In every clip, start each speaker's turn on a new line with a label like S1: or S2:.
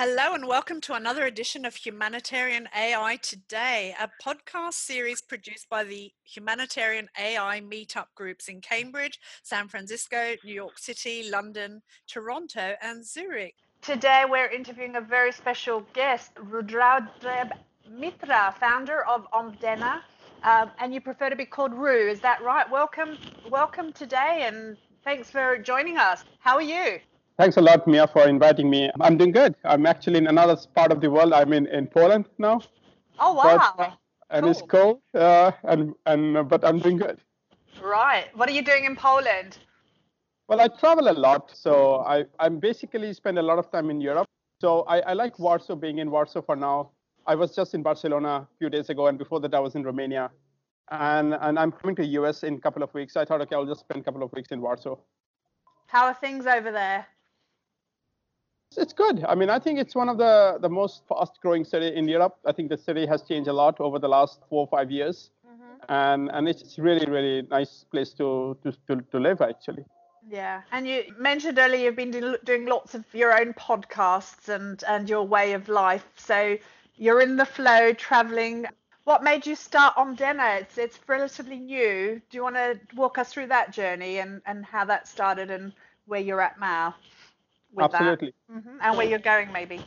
S1: Hello, and welcome to another edition of Humanitarian AI Today, a podcast series produced by the Humanitarian AI meetup groups in Cambridge, San Francisco, New York City, London, Toronto, and Zurich.
S2: Today, we're interviewing a very special guest, Rudradeb Mitra, founder of Omdena. Um, and you prefer to be called Ru, is that right? Welcome, welcome today, and thanks for joining us. How are you?
S3: Thanks a lot, Mia, for inviting me. I'm doing good. I'm actually in another part of the world. I'm in, in Poland now.
S2: Oh wow!
S3: But, uh, and cool. it's cold, uh, and and uh, but I'm doing good.
S2: Right. What are you doing in Poland?
S3: Well, I travel a lot, so I I'm basically spend a lot of time in Europe. So I, I like Warsaw, being in Warsaw for now. I was just in Barcelona a few days ago, and before that I was in Romania, and and I'm coming to US in a couple of weeks. So I thought, okay, I'll just spend a couple of weeks in Warsaw.
S2: How are things over there?
S3: It's good. I mean, I think it's one of the, the most fast growing city in Europe. I think the city has changed a lot over the last four or five years. Mm-hmm. And, and it's really, really nice place to, to, to, to live, actually.
S2: Yeah, and you mentioned earlier you've been doing lots of your own podcasts and and your way of life. So you're in the flow, traveling. What made you start Omdena? It's it's relatively new. Do you want to walk us through that journey and and how that started and where you're at now?
S3: With Absolutely.
S2: that mm-hmm. and where you're going maybe.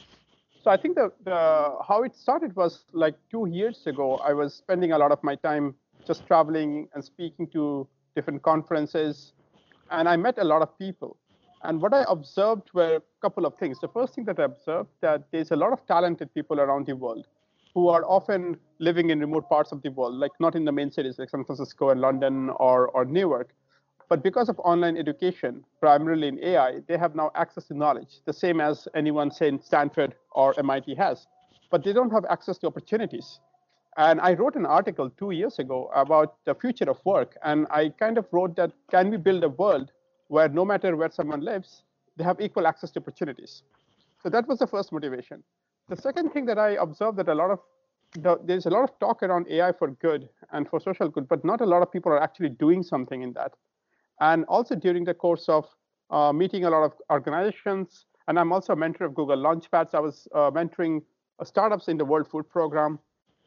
S3: So i think the, the how it started was like two years ago i was spending a lot of my time just traveling and speaking to different conferences and i met a lot of people. And what i observed were a couple of things. The first thing that i observed that there's a lot of talented people around the world who are often living in remote parts of the world like not in the main cities like san francisco and london or, or newark but because of online education, primarily in AI, they have now access to knowledge, the same as anyone, say, in Stanford or MIT has. But they don't have access to opportunities. And I wrote an article two years ago about the future of work. And I kind of wrote that can we build a world where no matter where someone lives, they have equal access to opportunities? So that was the first motivation. The second thing that I observed that a lot of there's a lot of talk around AI for good and for social good, but not a lot of people are actually doing something in that and also during the course of uh, meeting a lot of organizations. And I'm also a mentor of Google Launchpads. I was uh, mentoring uh, startups in the World Food Program.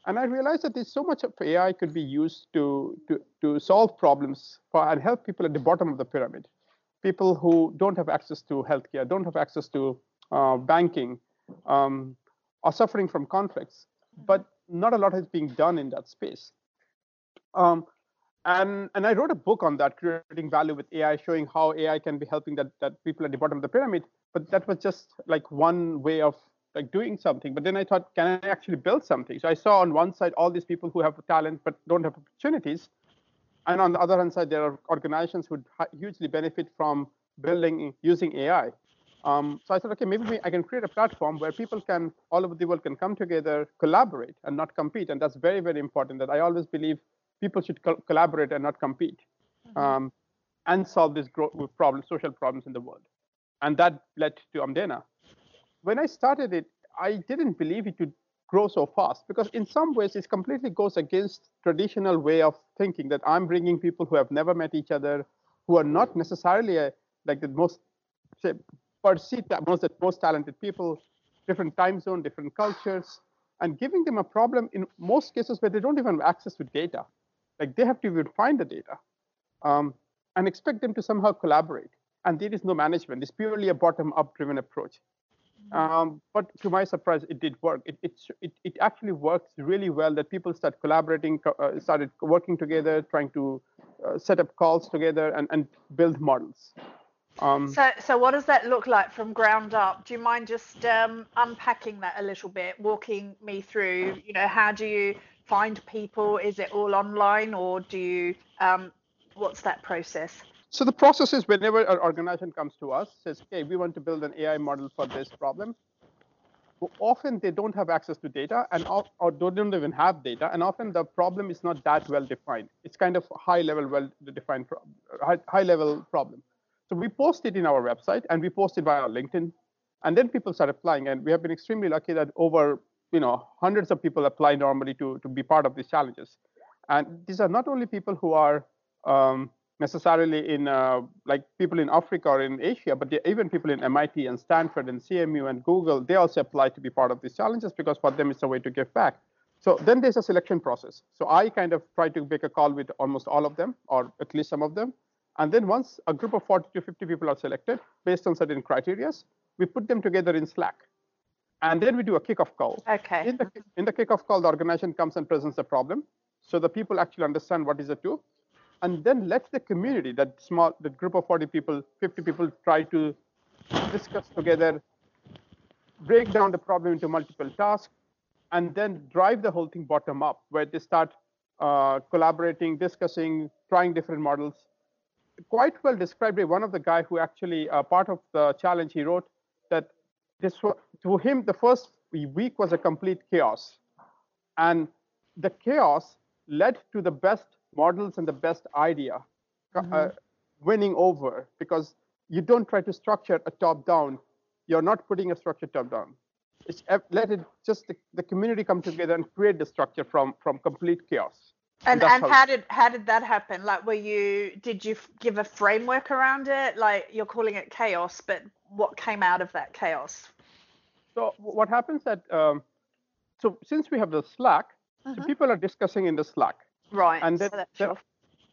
S3: And I realized that there's so much of AI could be used to, to, to solve problems for, and help people at the bottom of the pyramid. People who don't have access to healthcare, don't have access to uh, banking, um, are suffering from conflicts. But not a lot is being done in that space. Um, and and I wrote a book on that, creating value with AI, showing how AI can be helping that that people at the bottom of the pyramid. But that was just like one way of like doing something. But then I thought, can I actually build something? So I saw on one side all these people who have talent but don't have opportunities, and on the other hand side there are organizations who hugely benefit from building using AI. Um, so I thought, okay, maybe I can create a platform where people can all over the world can come together, collaborate, and not compete. And that's very very important. That I always believe people should co- collaborate and not compete mm-hmm. um, and solve these problems, social problems in the world. And that led to Omdena. When I started it, I didn't believe it would grow so fast because in some ways it completely goes against traditional way of thinking that I'm bringing people who have never met each other, who are not necessarily a, like the most say, perceived most most talented people, different time zone, different cultures, and giving them a problem in most cases where they don't even have access to data. Like they have to even find the data um, and expect them to somehow collaborate. And there is no management. It's purely a bottom-up driven approach. Mm-hmm. Um, but to my surprise, it did work. It, it, it, it actually works really well that people start collaborating, uh, started working together, trying to uh, set up calls together and, and build models.
S2: Um, so, so what does that look like from ground up? Do you mind just um, unpacking that a little bit, walking me through? You know, how do you find people? Is it all online, or do you? Um, what's that process?
S3: So the process is whenever an organization comes to us, says, "Okay, we want to build an AI model for this problem." Often they don't have access to data, and or don't even have data, and often the problem is not that well defined. It's kind of high level, well defined, high, high level problem. So we post it in our website, and we post it via LinkedIn, and then people start applying. And we have been extremely lucky that over you know, hundreds of people apply normally to, to be part of these challenges. And these are not only people who are um, necessarily in uh, like people in Africa or in Asia, but even people in MIT and Stanford and CMU and Google, they also apply to be part of these challenges because for them it's a way to give back. So then there's a selection process. So I kind of try to make a call with almost all of them, or at least some of them. And then once a group of 40 to 50 people are selected based on certain criteria, we put them together in Slack. And then we do a kickoff call.
S2: Okay.
S3: In the, in the kickoff call, the organization comes and presents the problem. So the people actually understand what is the tool and then let the community, that small, that group of 40 people, 50 people, try to discuss together, break down the problem into multiple tasks, and then drive the whole thing bottom up, where they start uh, collaborating, discussing, trying different models. Quite well described by one of the guy who actually uh, part of the challenge. He wrote that this to him the first week was a complete chaos, and the chaos led to the best models and the best idea uh, mm-hmm. uh, winning over because you don't try to structure a top down. You're not putting a structure top down. It's let it just the, the community come together and create the structure from from complete chaos.
S2: And and, and how, how did how did that happen? Like were you did you give a framework around it? Like you're calling it chaos but what came out of that chaos
S3: so what happens that um, so since we have the slack mm-hmm. so people are discussing in the slack
S2: Right.
S3: And then, then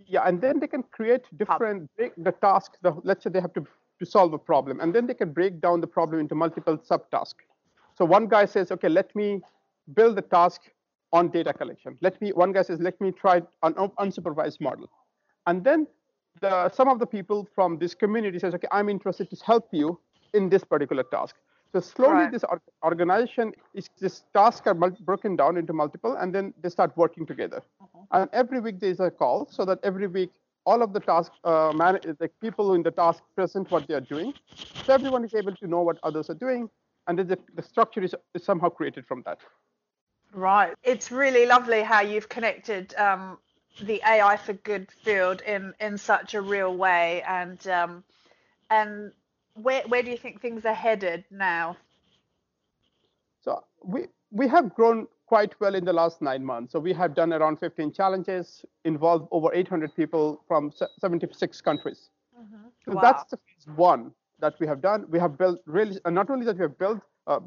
S3: yeah, and then they can create different break the tasks. The, let's say they have to to solve a problem, and then they can break down the problem into multiple subtasks. So one guy says, okay, let me build the task on data collection. Let me. One guy says, let me try an unsupervised model, and then the some of the people from this community says, okay, I'm interested to help you in this particular task. So slowly, right. this organization is this tasks are broken down into multiple, and then they start working together. Uh-huh. And every week there is a call, so that every week all of the task uh, man, the people in the task present what they are doing, so everyone is able to know what others are doing, and the, the structure is, is somehow created from that.
S2: Right. It's really lovely how you've connected um, the AI for good field in in such a real way, and um, and where where do you think things are headed now?
S3: So we we have grown quite well in the last nine months. So we have done around 15 challenges, involved over 800 people from 76 countries. Mm-hmm. So wow. that's the phase one that we have done. We have built really, not only that we have built, uh,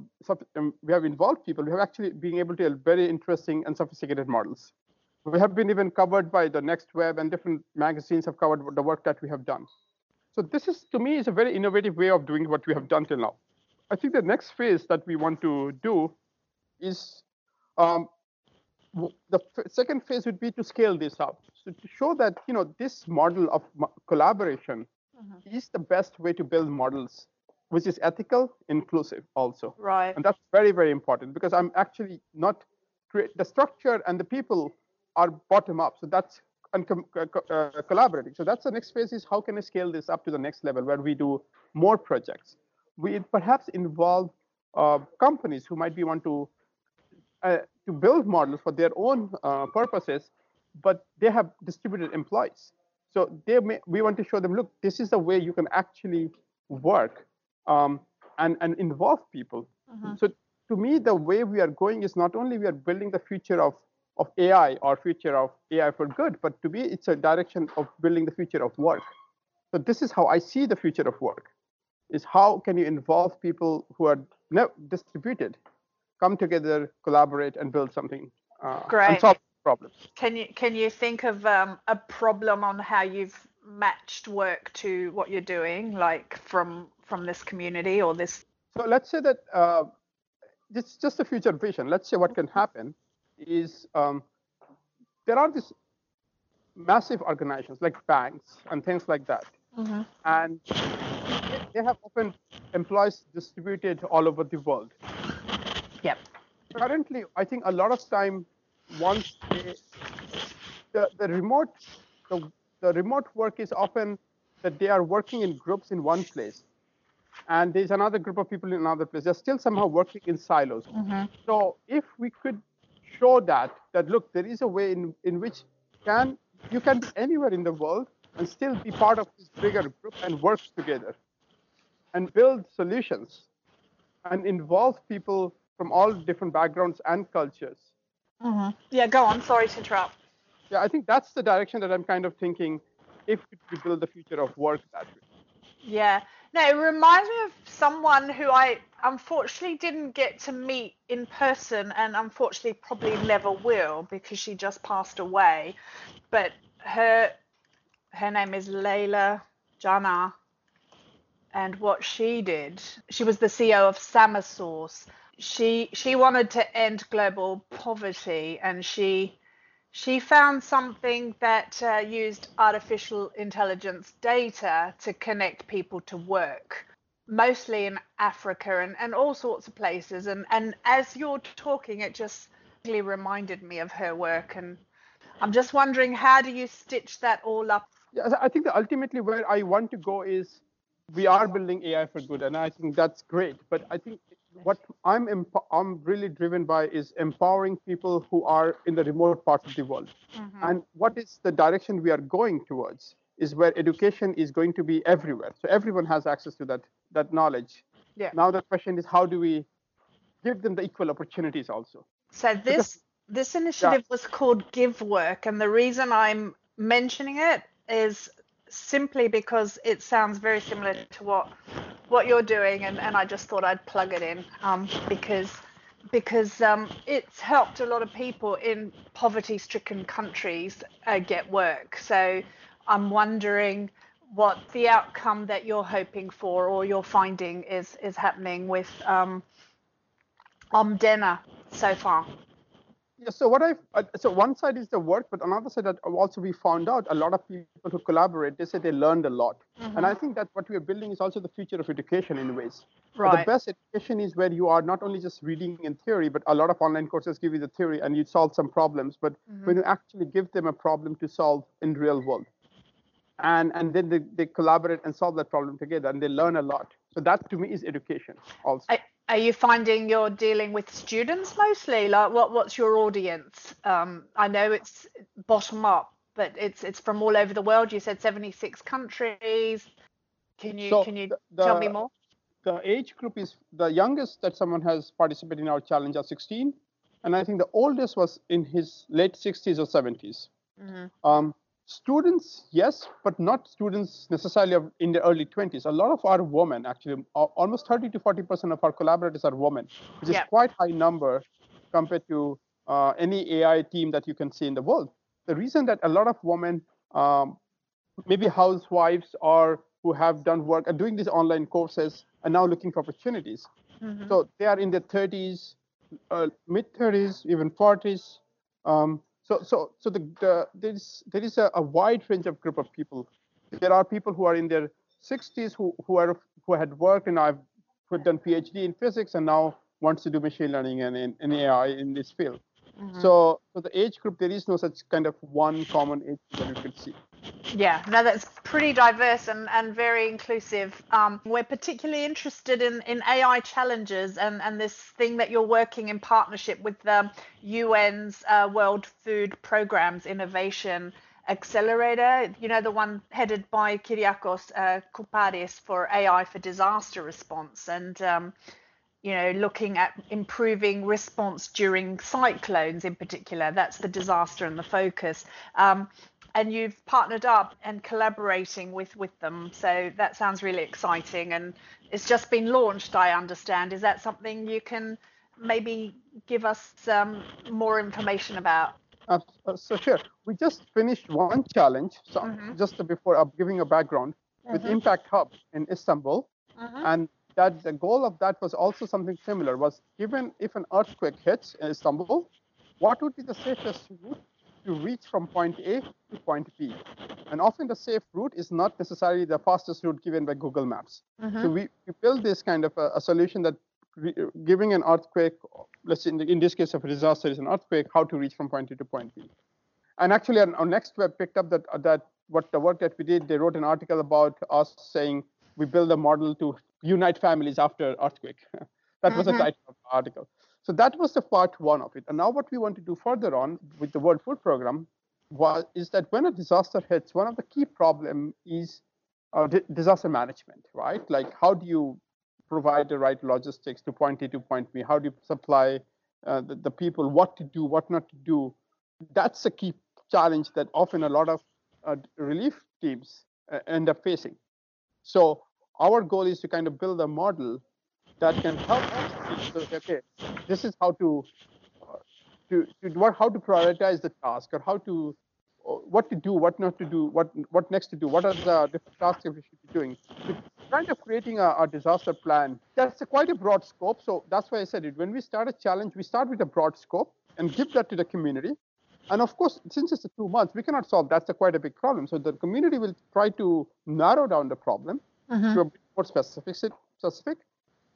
S3: um, we have involved people. We have actually been able to build very interesting and sophisticated models. We have been even covered by the Next Web and different magazines have covered the work that we have done. So this is, to me, is a very innovative way of doing what we have done till now. I think the next phase that we want to do is um, the second phase would be to scale this up. So to show that you know this model of collaboration mm-hmm. is the best way to build models, which is ethical, inclusive also.
S2: Right.
S3: And that's very very important because I'm actually not create the structure and the people are bottom up. So that's and com- uh, collaborating. So that's the next phase is how can I scale this up to the next level where we do more projects. We perhaps involve uh, companies who might be want to uh, to build models for their own uh, purposes, but they have distributed employees. So they may, we want to show them, look, this is the way you can actually work um, and, and involve people. Mm-hmm. So to me, the way we are going is not only we are building the future of of AI or future of AI for good, but to me, it's a direction of building the future of work. So this is how I see the future of work: is how can you involve people who are distributed, come together, collaborate, and build something uh,
S2: Great.
S3: and solve problems.
S2: Can you can you think of um, a problem on how you've matched work to what you're doing, like from from this community or this?
S3: So let's say that uh, it's just a future vision. Let's say what can happen is um, there are these massive organizations like banks and things like that. Mm-hmm. And they have often employees distributed all over the world.
S2: Yep.
S3: Currently, I think a lot of time, once they, the, the remote the, the remote work is often that they are working in groups in one place and there's another group of people in another place. They're still somehow working in silos. Mm-hmm. So if we could show that that look there is a way in, in which can you can be anywhere in the world and still be part of this bigger group and work together and build solutions and involve people from all different backgrounds and cultures
S2: mm-hmm. yeah go on sorry to interrupt
S3: yeah i think that's the direction that i'm kind of thinking if we build the future of work that way.
S2: Yeah. No, it reminds me of someone who I unfortunately didn't get to meet in person and unfortunately probably never will because she just passed away. But her her name is Leila Janah. And what she did, she was the CEO of Samasource. She she wanted to end global poverty and she she found something that uh, used artificial intelligence data to connect people to work, mostly in Africa and, and all sorts of places. And, and as you're talking, it just really reminded me of her work. And I'm just wondering, how do you stitch that all up?
S3: Yeah, I think that ultimately where I want to go is we are building AI for good, and I think that's great. But I think what I'm I'm really driven by is empowering people who are in the remote parts of the world. Mm-hmm. And what is the direction we are going towards is where education is going to be everywhere. So everyone has access to that that knowledge. Yeah. Now the question is how do we give them the equal opportunities also?
S2: So this because, this initiative yeah. was called Give Work, and the reason I'm mentioning it is simply because it sounds very similar to what what you're doing, and, and I just thought I'd plug it in um, because because um, it's helped a lot of people in poverty-stricken countries uh, get work. So I'm wondering what the outcome that you're hoping for or you're finding is is happening with um, Omdena so far.
S3: Yeah, so what I uh, so one side is the work, but another side that also we found out a lot of people who collaborate, they say they learned a lot, mm-hmm. and I think that what we are building is also the future of education in ways. Right. But the best education is where you are not only just reading in theory, but a lot of online courses give you the theory and you solve some problems, but mm-hmm. when you actually give them a problem to solve in real world, and and then they, they collaborate and solve that problem together, and they learn a lot. So that to me is education also.
S2: I- are you finding you're dealing with students mostly? Like, what what's your audience? Um, I know it's bottom up, but it's it's from all over the world. You said 76 countries. Can you so can you the, tell me more?
S3: The age group is the youngest that someone has participated in our challenge are 16, and I think the oldest was in his late 60s or 70s. Mm-hmm. Um, Students, yes, but not students necessarily in the early 20s. A lot of our women, actually, almost 30 to 40% of our collaborators are women, which yeah. is quite high number compared to uh, any AI team that you can see in the world. The reason that a lot of women, um, maybe housewives or who have done work and doing these online courses, are now looking for opportunities. Mm-hmm. So they are in their 30s, uh, mid 30s, even 40s. Um, so, so, so the, the there is there is a, a, wide range of group of people. There are people who are in their 60s who who are who had worked and I've who done PhD in physics and now wants to do machine learning and, in AI in this field. Mm-hmm. So, so the age group there is no such kind of one common age that you could see.
S2: Yeah, no, that's pretty diverse and, and very inclusive. Um, we're particularly interested in, in AI challenges and, and this thing that you're working in partnership with the UN's uh, World Food Programs Innovation Accelerator, you know, the one headed by Kyriakos uh, Kouparis for AI for disaster response. And um, you know, looking at improving response during cyclones in particular. That's the disaster and the focus. Um, and you've partnered up and collaborating with with them so that sounds really exciting and it's just been launched i understand is that something you can maybe give us some more information about
S3: uh, so sure we just finished one challenge so mm-hmm. just before uh, giving a background mm-hmm. with impact hub in istanbul mm-hmm. and that the goal of that was also something similar was given if an earthquake hits in istanbul what would be the safest route to reach from point A to point B. And often the safe route is not necessarily the fastest route given by Google Maps. Mm-hmm. So we, we build this kind of a, a solution that re, giving an earthquake, let's say in, the, in, this case of a disaster is an earthquake, how to reach from point A to point B. And actually our, our next web picked up that, uh, that what the work that we did, they wrote an article about us saying we build a model to unite families after earthquake. that was mm-hmm. the title of the article. So that was the part one of it. And now what we want to do further on with the World Food Program was, is that when a disaster hits, one of the key problem is uh, disaster management, right? Like how do you provide the right logistics to point A to point B? How do you supply uh, the, the people what to do, what not to do? That's a key challenge that often a lot of uh, relief teams uh, end up facing. So our goal is to kind of build a model that can help us so, okay, this is how to uh, to, to what, how to prioritize the task or how to uh, what to do, what not to do, what what next to do, what are the different tasks that we should be doing. So kind of creating a, a, disaster plan. That's a quite a broad scope. So that's why I said it. When we start a challenge, we start with a broad scope and give that to the community. And of course, since it's a two months, we cannot solve that's a quite a big problem. So the community will try to narrow down the problem mm-hmm. to a bit more specific. Specific.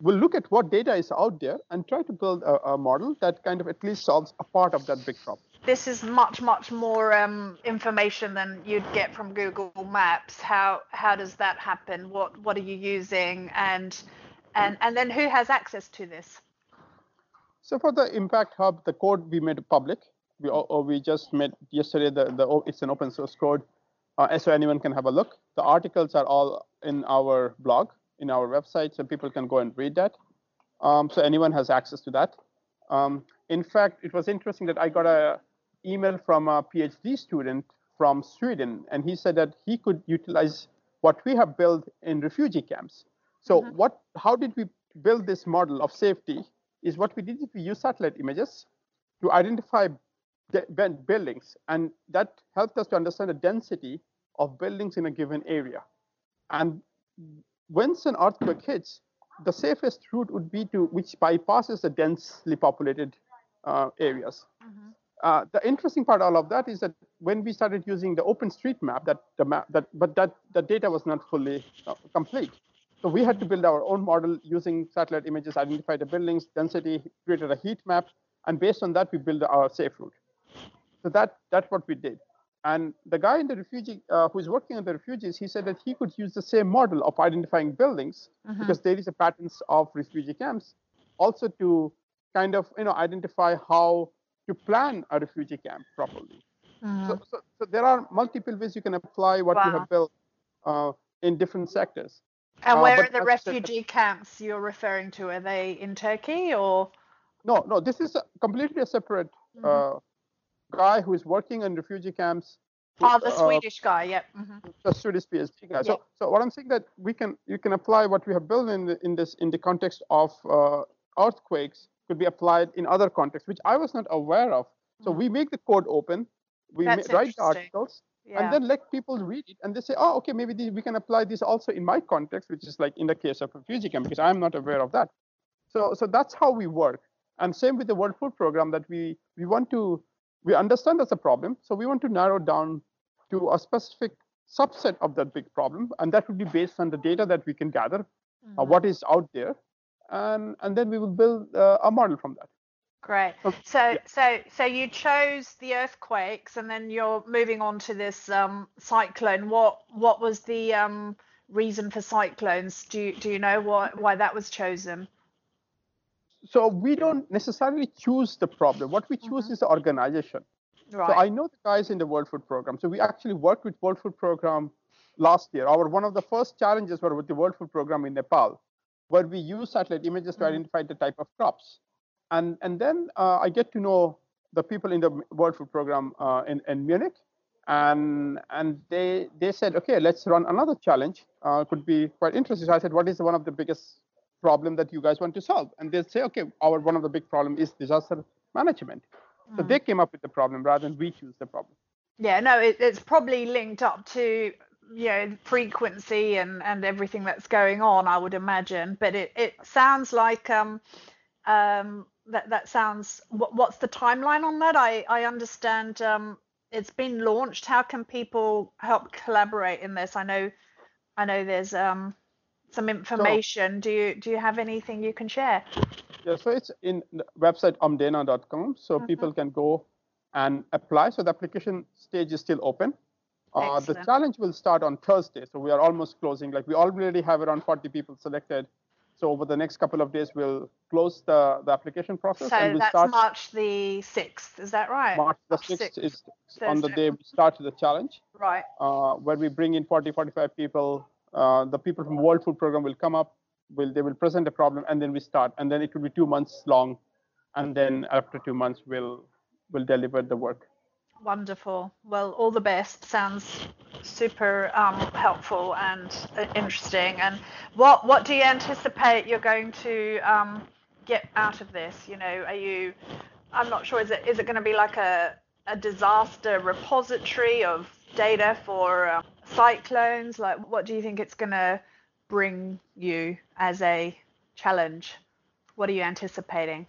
S3: We'll look at what data is out there and try to build a, a model that kind of at least solves a part of that big problem.
S2: This is much, much more um, information than you'd get from Google Maps. How how does that happen? What what are you using? And and and then who has access to this?
S3: So for the Impact Hub, the code we made public we, or we just made yesterday. The, the it's an open source code, uh, so anyone can have a look. The articles are all in our blog, in our website, so people can go and read that. Um, so anyone has access to that. Um, in fact, it was interesting that I got a email from a PhD student from Sweden, and he said that he could utilize what we have built in refugee camps. So mm-hmm. what? How did we build this model of safety? Is what we did is we use satellite images to identify buildings, and that helped us to understand the density of buildings in a given area. And once an earthquake hits, the safest route would be to which bypasses the densely populated uh, areas. Mm-hmm. Uh, the interesting part all of that is that when we started using the OpenStreetMap, that the map that but that the data was not fully uh, complete. So we had to build our own model using satellite images, identify the buildings, density, created a heat map, and based on that we built our safe route. So that that's what we did. And the guy in the refugee uh, who is working on the refugees, he said that he could use the same model of identifying buildings mm-hmm. because there is a patterns of refugee camps, also to kind of you know identify how to plan a refugee camp properly. Mm-hmm. So, so, so, there are multiple ways you can apply what wow. you have built uh, in different sectors.
S2: And uh, where are the refugee camps you're referring to? Are they in Turkey or?
S3: No, no. This is a, completely a separate mm-hmm. Guy who is working in refugee camps.
S2: Oh, the uh, Swedish guy, yep. Mm-hmm.
S3: The Swedish PhD guy. So, so what I'm saying that we can you can apply what we have built in the, in this in the context of uh, earthquakes could be applied in other contexts, which I was not aware of. So mm-hmm. we make the code open, we ma- write the articles, yeah. and then let people read it, and they say, oh, okay, maybe this, we can apply this also in my context, which is like in the case of a refugee camp, because I'm not aware of that. So, so that's how we work. And same with the World Food Program that we we want to we understand that's a problem. So we want to narrow down to a specific subset of that big problem. And that would be based on the data that we can gather, mm-hmm. uh, what is out there. And, and then we will build uh, a model from that.
S2: Great. So, so, yeah. so, so you chose the earthquakes, and then you're moving on to this um, cyclone. What, what was the um, reason for cyclones? Do you, do you know what, why that was chosen?
S3: So we don't necessarily choose the problem. What we choose mm-hmm. is the organization. Right. So I know the guys in the World Food Program. So we actually worked with World Food Program last year. Our one of the first challenges were with the World Food Program in Nepal, where we use satellite images to mm-hmm. identify the type of crops. And and then uh, I get to know the people in the World Food Program uh, in, in Munich, and and they they said, okay, let's run another challenge. Uh, could be quite interesting. So I said, what is one of the biggest problem that you guys want to solve. And they'll say okay our one of the big problem is disaster management. Mm. so they came up with the problem rather than we choose the problem.
S2: Yeah no it, it's probably linked up to you know frequency and and everything that's going on i would imagine. But it it sounds like um um that that sounds what, what's the timeline on that? I i understand um it's been launched. How can people help collaborate in this? I know i know there's um some information. So, do you do you have anything you can share?
S3: Yeah, so it's in the website omdena.com, so mm-hmm. people can go and apply. So the application stage is still open. Uh, the challenge will start on Thursday, so we are almost closing. Like we already have around 40 people selected. So over the next couple of days, we'll close the, the application process.
S2: So
S3: and we'll
S2: that's
S3: start,
S2: March the 6th, is that right?
S3: March the 6th, 6th is Thursday. on the day we start the challenge.
S2: Right.
S3: Uh, where we bring in 40, 45 people uh, the people from World Food Program will come up, will they will present a problem, and then we start, and then it will be two months long, and then after two months we'll will deliver the work.
S2: Wonderful. Well, all the best. Sounds super um, helpful and uh, interesting. And what what do you anticipate you're going to um, get out of this? You know, are you? I'm not sure. Is it is it going to be like a a disaster repository of data for uh, cyclones? Like, what do you think it's going to bring you as a challenge? What are you anticipating?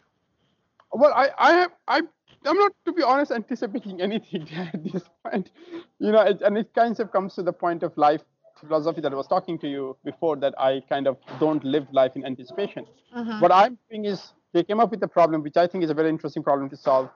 S3: Well, I I have I I'm not, to be honest, anticipating anything at this point. You know, it, and it kind of comes to the point of life philosophy that I was talking to you before that I kind of don't live life in anticipation. Mm-hmm. What I'm doing is they came up with a problem, which I think is a very interesting problem to solve.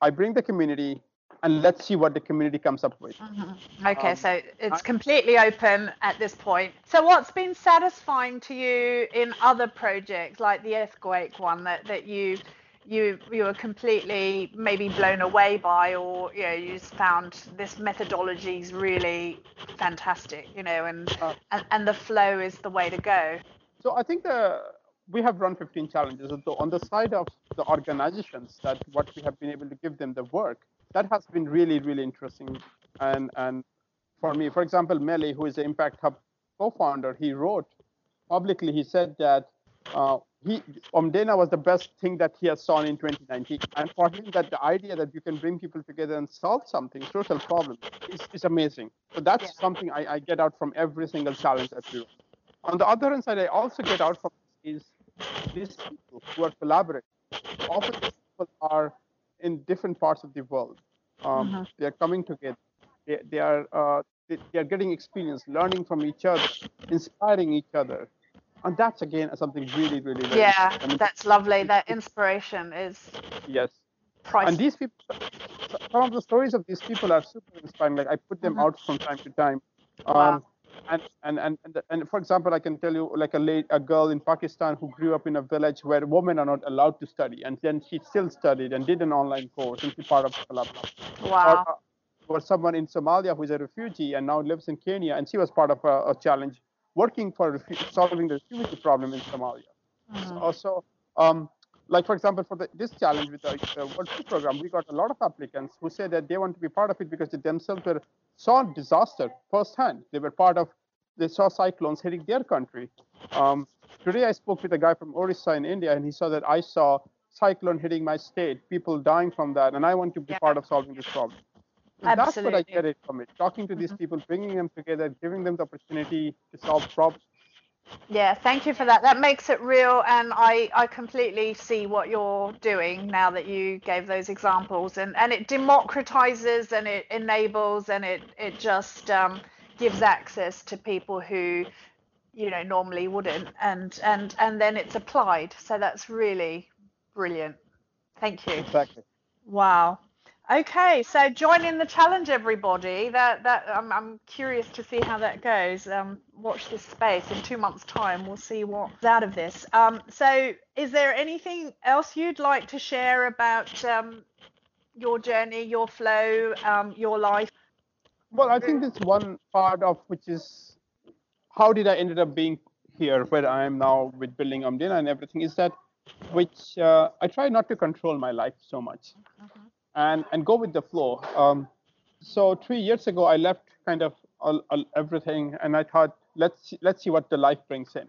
S3: I bring the community and let's see what the community comes up with.
S2: Mm-hmm. Okay, um, so it's I, completely open at this point. So, what's been satisfying to you in other projects like the earthquake one that, that you you you were completely maybe blown away by or you know you just found this methodology is really fantastic you know and, uh, and and the flow is the way to go
S3: so i think the we have run 15 challenges so on the side of the organizations that what we have been able to give them the work that has been really really interesting and and for me for example Meli who is the impact hub co-founder he wrote publicly he said that uh, he Omdena was the best thing that he has saw in 2019. And for him, that the idea that you can bring people together and solve something, social problem, is, is amazing. So that's yeah. something I, I, get out from every single challenge that we run. On the other hand side, I also get out from is these people who are collaborating. Often these people are in different parts of the world. Um, mm-hmm. They are coming together. They, they are uh, they, they are getting experience, learning from each other, inspiring each other and that's again something really really,
S2: yeah I mean, that's lovely that inspiration is
S3: yes priceless. and these people some of the stories of these people are super inspiring like i put them mm-hmm. out from time to time um, wow. And, and, and, and, for example, I can tell you like a late, a girl in Pakistan who grew up in a village where women are not allowed to study, and then she still studied and did an online course, and she's part of the club.
S2: Wow.
S3: Or, or someone in Somalia who is a refugee and now lives in Kenya, and she was part of a, a challenge working for solving the refugee problem in Somalia. Mm-hmm. Also, um, like for example, for the, this challenge with the, the World Food Program, we got a lot of applicants who said that they want to be part of it because they themselves were saw disaster firsthand. They were part of, they saw cyclones hitting their country. Um, today, I spoke with a guy from Orissa in India, and he saw that I saw cyclone hitting my state, people dying from that, and I want to be yeah. part of solving this problem. That's what I get it from it. Talking to these mm-hmm. people, bringing them together, giving them the opportunity to solve problems.
S2: Yeah, thank you for that. That makes it real, and I, I completely see what you're doing now that you gave those examples, and, and it democratizes and it enables and it it just um, gives access to people who, you know, normally wouldn't, and and and then it's applied. So that's really brilliant. Thank you.
S3: Exactly.
S2: Wow. Okay, so join in the challenge, everybody. That that I'm, I'm curious to see how that goes. Um, watch this space. In two months' time, we'll see what's out of this. Um, so, is there anything else you'd like to share about um, your journey, your flow, um, your life?
S3: Well, I think this one part of which is how did I ended up being here, where I am now with building Omdena and everything, is that which uh, I try not to control my life so much. Uh-huh and and go with the flow. Um, so three years ago, I left kind of all, all, everything, and I thought, let's let's see what the life brings in.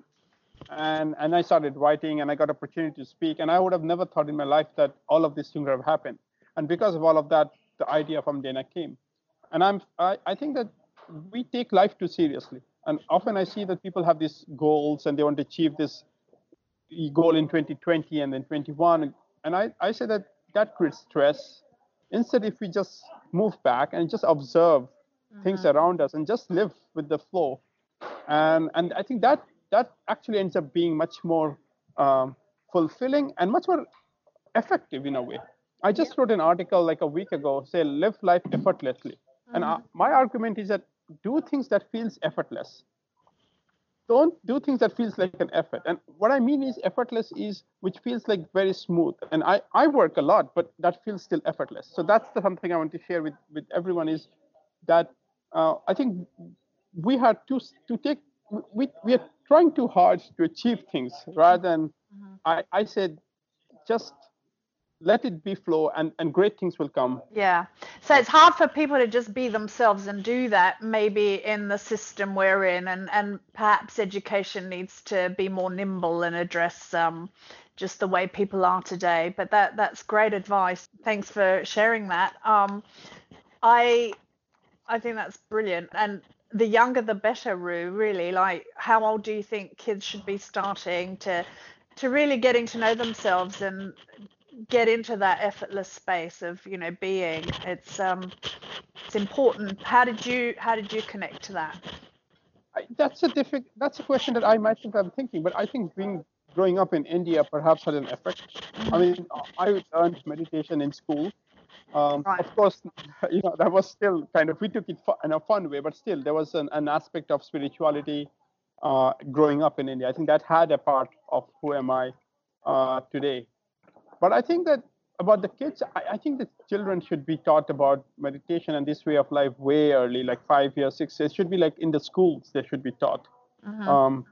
S3: And and I started writing, and I got opportunity to speak, and I would have never thought in my life that all of these things would have happened. And because of all of that, the idea of Omdena came. And I'm I, I think that we take life too seriously. And often I see that people have these goals and they want to achieve this goal in 2020 and then 21. And I, I say that that creates stress Instead, if we just move back and just observe mm-hmm. things around us and just live with the flow, and and I think that that actually ends up being much more um, fulfilling and much more effective in a way. I just yeah. wrote an article like a week ago, say live life effortlessly, mm-hmm. and uh, my argument is that do things that feels effortless don't do things that feels like an effort. And what i mean is effortless is which feels like very smooth. And i i work a lot but that feels still effortless. So that's the something i want to share with with everyone is that uh, i think we had to to take we we are trying too hard to achieve things rather than mm-hmm. i i said just let it be flow and, and great things will come.
S2: Yeah. So it's hard for people to just be themselves and do that maybe in the system we're in and, and perhaps education needs to be more nimble and address um, just the way people are today. But that that's great advice. Thanks for sharing that. Um, I I think that's brilliant. And the younger the better, Rue, really. Like how old do you think kids should be starting to to really getting to know themselves and get into that effortless space of you know being it's um it's important. How did you how did you connect to that?
S3: I, that's a difficult that's a question that i myself am thinking but i think being growing up in india perhaps had an effect. I mean i learned meditation in school. Um, right. of course you know that was still kind of we took it in a fun way but still there was an, an aspect of spirituality uh, growing up in india. I think that had a part of who am i uh, today but I think that about the kids, I, I, think that children should be taught about meditation and this way of life way early, like five years, six years. It should be like in the schools, they should be taught. Mm-hmm. Um,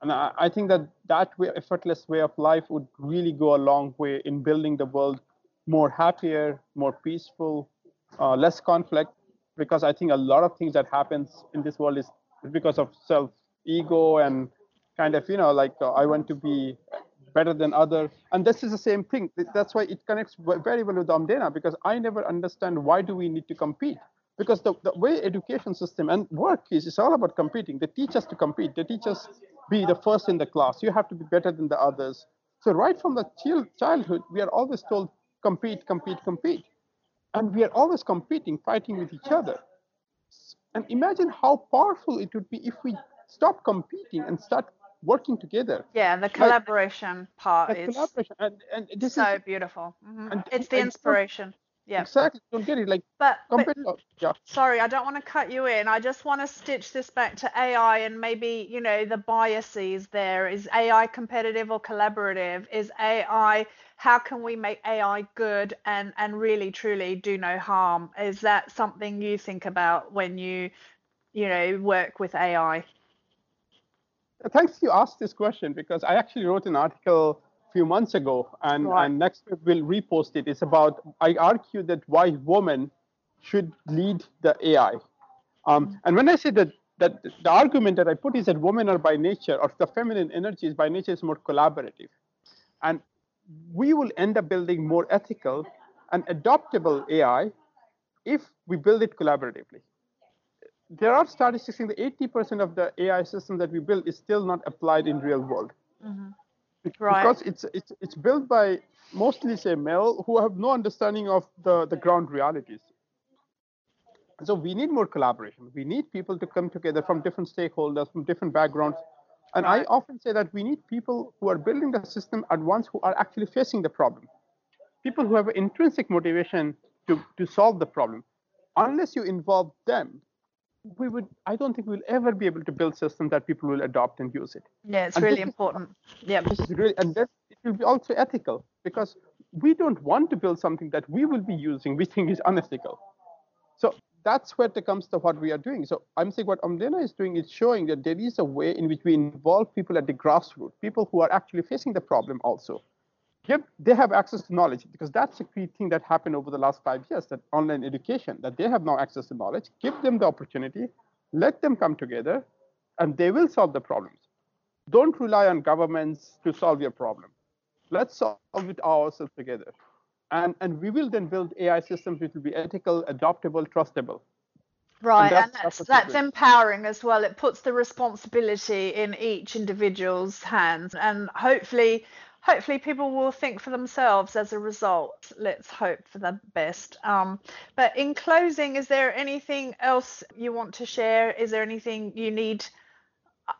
S3: and I, I, think that that way, effortless way of life would really go a long way in building the world more happier, more peaceful, uh, less conflict. Because I think a lot of things that happens in this world is because of self ego and kind of you know like uh, I want to be better than other and this is the same thing. That's why it connects very well with Omdena because i never understand why do we need to compete? Because the, the way education system and work is it's all about competing. They teach us to compete. They teach us be the first in the class. You have to be better than the others. So right from the childhood we are always told compete compete compete. And we are always competing fighting with each other. And imagine how powerful it would be if we stop competing and start working together.
S2: Yeah, the collaboration like, part
S3: is collaboration. And, and this
S2: so
S3: is,
S2: beautiful. Mm-hmm. And, it's the inspiration. Yeah.
S3: Exactly. Don't get it. Like,
S2: but, but
S3: yeah.
S2: sorry, I don't want to cut you in. I just want to stitch this back to AI and maybe, you know, the biases there. Is AI competitive or collaborative? Is AI, how can we make AI good and, and really truly do no harm? Is that something you think about when you, you know, work with AI?
S3: Thanks you asked this question because I actually wrote an article a few months ago, and, right. and next we'll repost it. It's about I argue that why women should lead the AI. Um, and when I say that that the argument that I put is that women are by nature, or the feminine energy is by nature is more collaborative, and we will end up building more ethical and adoptable AI if we build it collaboratively there are statistics saying the 80% of the AI system that we build is still not applied in real world. Mm-hmm.
S2: Right.
S3: Because it's, it's, it's built by mostly, say, male who have no understanding of the, the ground realities. So we need more collaboration. We need people to come together from different stakeholders, from different backgrounds. And. I often say that we need people who are building the system at once who are actually facing the problem. People who have intrinsic motivation to, to solve the problem. Unless you involve them, we would i don't think we'll ever be able to build systems that people will adopt and use it.
S2: Yeah it's and really important. Yeah.
S3: This is really and that it will be also ethical because we don't want to build something that we will be using we think is unethical. So that's where it comes to what we are doing. So i'm saying what Omdena is doing is showing that there is a way in which we involve people at the grassroots people who are actually facing the problem also give, they have access to knowledge because that's a key thing that happened over the last five years that online education that they have now access to knowledge. Give them the opportunity let them come together and they will solve the problems. Don't rely on governments to solve your problem. Let's solve it ourselves together. And and we will then build ai systems which will be ethical adoptable trustable.
S2: Right, and that's, and that's, that's empowering as well. It puts the responsibility in each individual's hands, and hopefully, hopefully people will think for themselves as a result. Let's hope for the best. Um, but in closing, is there anything else you want to share? Is there anything you need?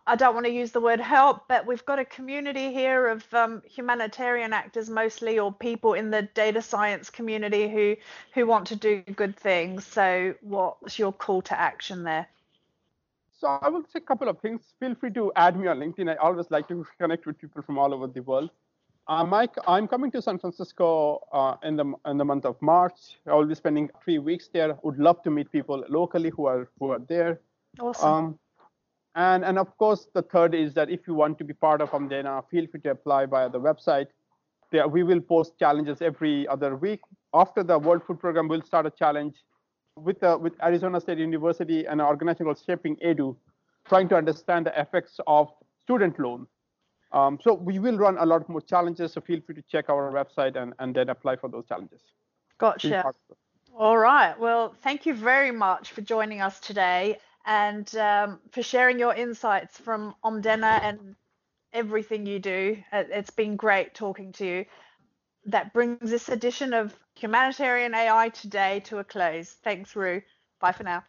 S2: I don't want to use the word help, but we've got a community here of um, humanitarian actors mostly, or people in the data science community who who want to do good things. So, what's your call to action there?
S3: So I will say a couple of things. Feel free to add me on LinkedIn. I always like to connect with people from all over the world. Uh, Mike, I'm coming to San Francisco uh, in the in the month of March. I will be spending three weeks there. Would love to meet people locally who are who are there.
S2: Awesome. Um,
S3: and and of course, the third is that if you want to be part of Omdena, feel free to apply via the website. there, we will post challenges every other week. After the World Food Program, we'll start a challenge with the, with Arizona State University and an organization called Shaping Edu, trying to understand the effects of student loan. Um, so we will run a lot more challenges. So feel free to check our website and, and then apply for those challenges.
S2: Gotcha. All right. Well, thank you very much for joining us today and um, for sharing your insights from Omdena and everything you do. It's been great talking to you. That brings this edition of Humanitarian AI Today to a close. Thanks, Roo. Bye for now.